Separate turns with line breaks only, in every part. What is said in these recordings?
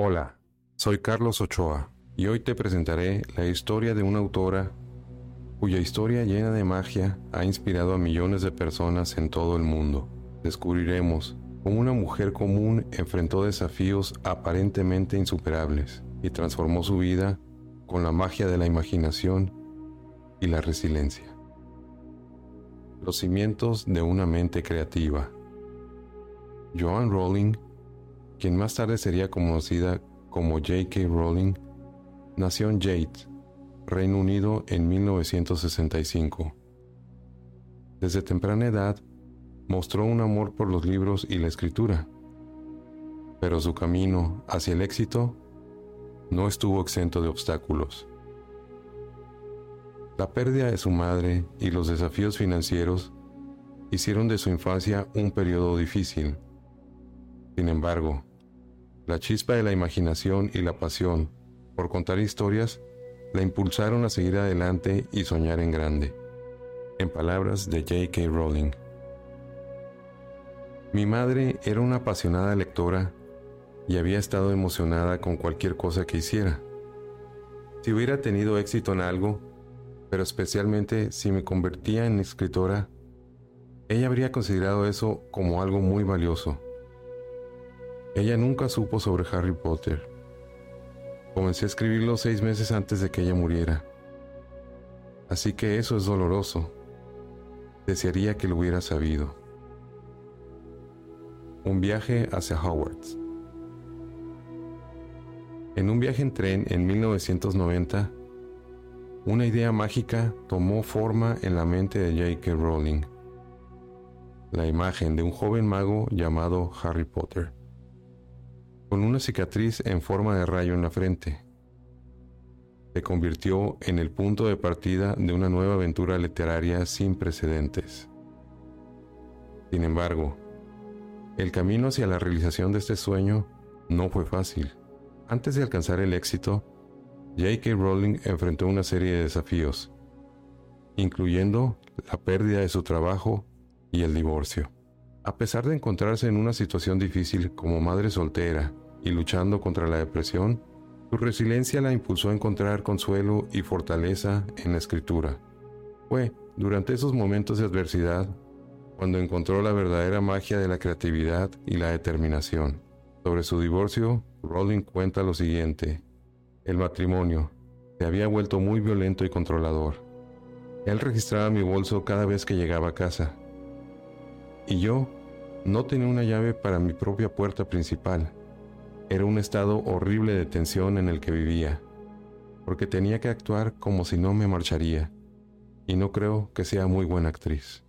Hola, soy Carlos Ochoa y hoy te presentaré la historia de una autora cuya historia llena de magia ha inspirado a millones de personas en todo el mundo. Descubriremos cómo una mujer común enfrentó desafíos aparentemente insuperables y transformó su vida con la magia de la imaginación y la resiliencia. Los cimientos de una mente creativa. Joan Rowling, quien más tarde sería conocida como J.K. Rowling, nació en Jade, Reino Unido en 1965. Desde temprana edad mostró un amor por los libros y la escritura, pero su camino hacia el éxito no estuvo exento de obstáculos. La pérdida de su madre y los desafíos financieros hicieron de su infancia un periodo difícil. Sin embargo, la chispa de la imaginación y la pasión por contar historias la impulsaron a seguir adelante y soñar en grande. En palabras de J.K. Rowling. Mi madre era una apasionada lectora y había estado emocionada con cualquier cosa que hiciera. Si hubiera tenido éxito en algo, pero especialmente si me convertía en escritora, ella habría considerado eso como algo muy valioso. Ella nunca supo sobre Harry Potter. Comencé a escribirlo seis meses antes de que ella muriera. Así que eso es doloroso. Desearía que lo hubiera sabido. Un viaje hacia Hogwarts. En un viaje en tren en 1990, una idea mágica tomó forma en la mente de J.K. Rowling. La imagen de un joven mago llamado Harry Potter, con una cicatriz en forma de rayo en la frente. Se convirtió en el punto de partida de una nueva aventura literaria sin precedentes. Sin embargo, el camino hacia la realización de este sueño no fue fácil. Antes de alcanzar el éxito, J.K. Rowling enfrentó una serie de desafíos, incluyendo la pérdida de su trabajo y el divorcio. A pesar de encontrarse en una situación difícil como madre soltera y luchando contra la depresión, su resiliencia la impulsó a encontrar consuelo y fortaleza en la escritura. Fue durante esos momentos de adversidad cuando encontró la verdadera magia de la creatividad y la determinación. Sobre su divorcio, Rowling cuenta lo siguiente. El matrimonio se había vuelto muy violento y controlador. Él registraba mi bolso cada vez que llegaba a casa. Y yo no tenía una llave para mi propia puerta principal. Era un estado horrible de tensión en el que vivía, porque tenía que actuar como si no me marcharía, y no creo que sea muy buena actriz.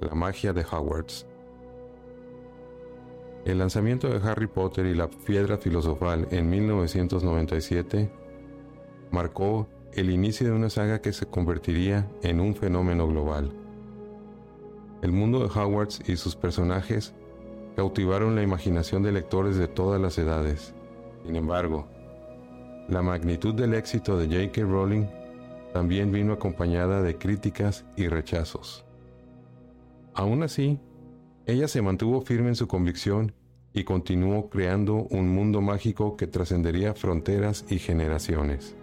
La magia de Hogwarts. El lanzamiento de Harry Potter y la Piedra Filosofal en 1997 marcó el inicio de una saga que se convertiría en un fenómeno global. El mundo de Hogwarts y sus personajes cautivaron la imaginación de lectores de todas las edades. Sin embargo, la magnitud del éxito de J.K. Rowling también vino acompañada de críticas y rechazos. Aún así, ella se mantuvo firme en su convicción y continuó creando un mundo mágico que trascendería fronteras y generaciones.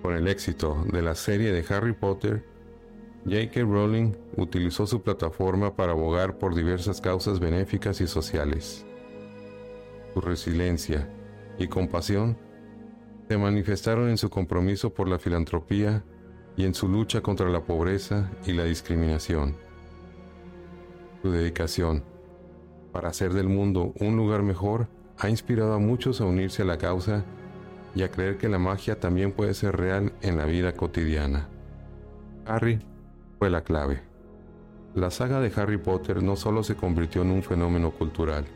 Con el éxito de la serie de Harry Potter, J.K. Rowling utilizó su plataforma para abogar por diversas causas benéficas y sociales. Su resiliencia y compasión se manifestaron en su compromiso por la filantropía y en su lucha contra la pobreza y la discriminación. Su dedicación para hacer del mundo un lugar mejor ha inspirado a muchos a unirse a la causa y a creer que la magia también puede ser real en la vida cotidiana. Harry fue la clave. La saga de Harry Potter no solo se convirtió en un fenómeno cultural,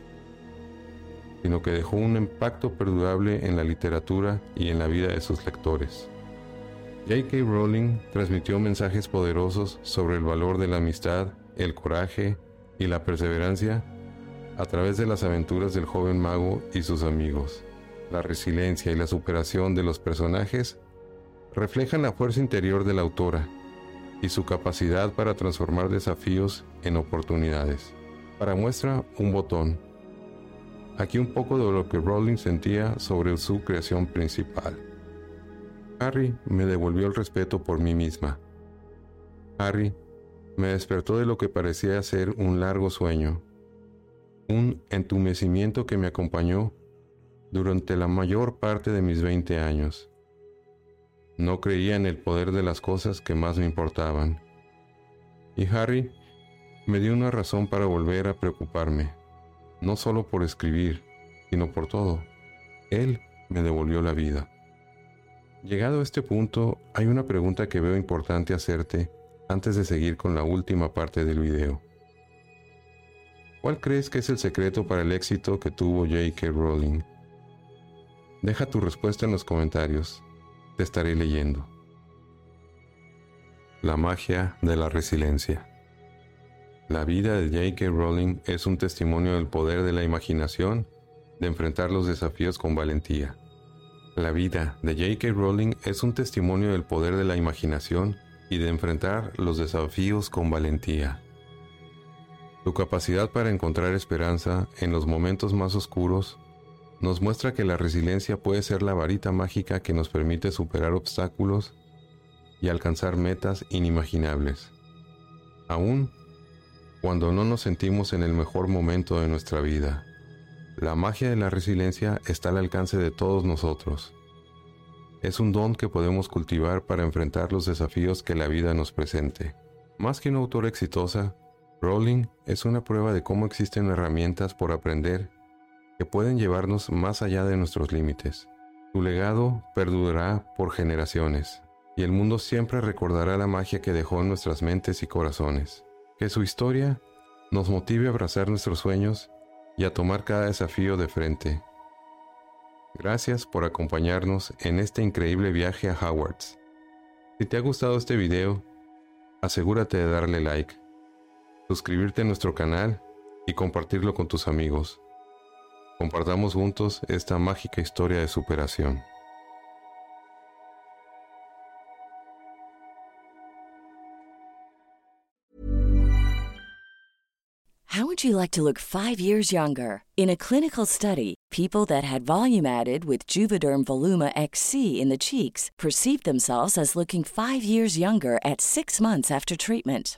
sino que dejó un impacto perdurable en la literatura y en la vida de sus lectores. J.K. Rowling transmitió mensajes poderosos sobre el valor de la amistad, el coraje y la perseverancia a través de las aventuras del joven mago y sus amigos. La resiliencia y la superación de los personajes reflejan la fuerza interior de la autora y su capacidad para transformar desafíos en oportunidades. Para muestra, un botón. Aquí un poco de lo que Rowling sentía sobre su creación principal. Harry me devolvió el respeto por mí misma. Harry me despertó de lo que parecía ser un largo sueño, un entumecimiento que me acompañó durante la mayor parte de mis 20 años. No creía en el poder de las cosas que más me importaban. Y Harry me dio una razón para volver a preocuparme, no solo por escribir, sino por todo. Él me devolvió la vida. Llegado a este punto, hay una pregunta que veo importante hacerte antes de seguir con la última parte del video. ¿Cuál crees que es el secreto para el éxito que tuvo J.K. Rowling? Deja tu respuesta en los comentarios te estaré leyendo. La magia de la resiliencia. La vida de J.K. Rowling es un testimonio del poder de la imaginación de enfrentar los desafíos con valentía. La vida de J.K. Rowling es un testimonio del poder de la imaginación y de enfrentar los desafíos con valentía. Su capacidad para encontrar esperanza en los momentos más oscuros nos muestra que la resiliencia puede ser la varita mágica que nos permite superar obstáculos y alcanzar metas inimaginables, aún cuando no nos sentimos en el mejor momento de nuestra vida. La magia de la resiliencia está al alcance de todos nosotros. Es un don que podemos cultivar para enfrentar los desafíos que la vida nos presente. Más que una autora exitosa, Rowling es una prueba de cómo existen herramientas por aprender que pueden llevarnos más allá de nuestros límites. Su legado perdurará por generaciones, y el mundo siempre recordará la magia que dejó en nuestras mentes y corazones. Que su historia nos motive a abrazar nuestros sueños y a tomar cada desafío de frente. Gracias por acompañarnos en este increíble viaje a Howards. Si te ha gustado este video, asegúrate de darle like, suscribirte a nuestro canal y compartirlo con tus amigos. Compartamos juntos esta mágica historia de superación.
How would you like to look five years younger? In a clinical study, people that had volume added with Juvederm Voluma XC in the cheeks perceived themselves as looking five years younger at six months after treatment.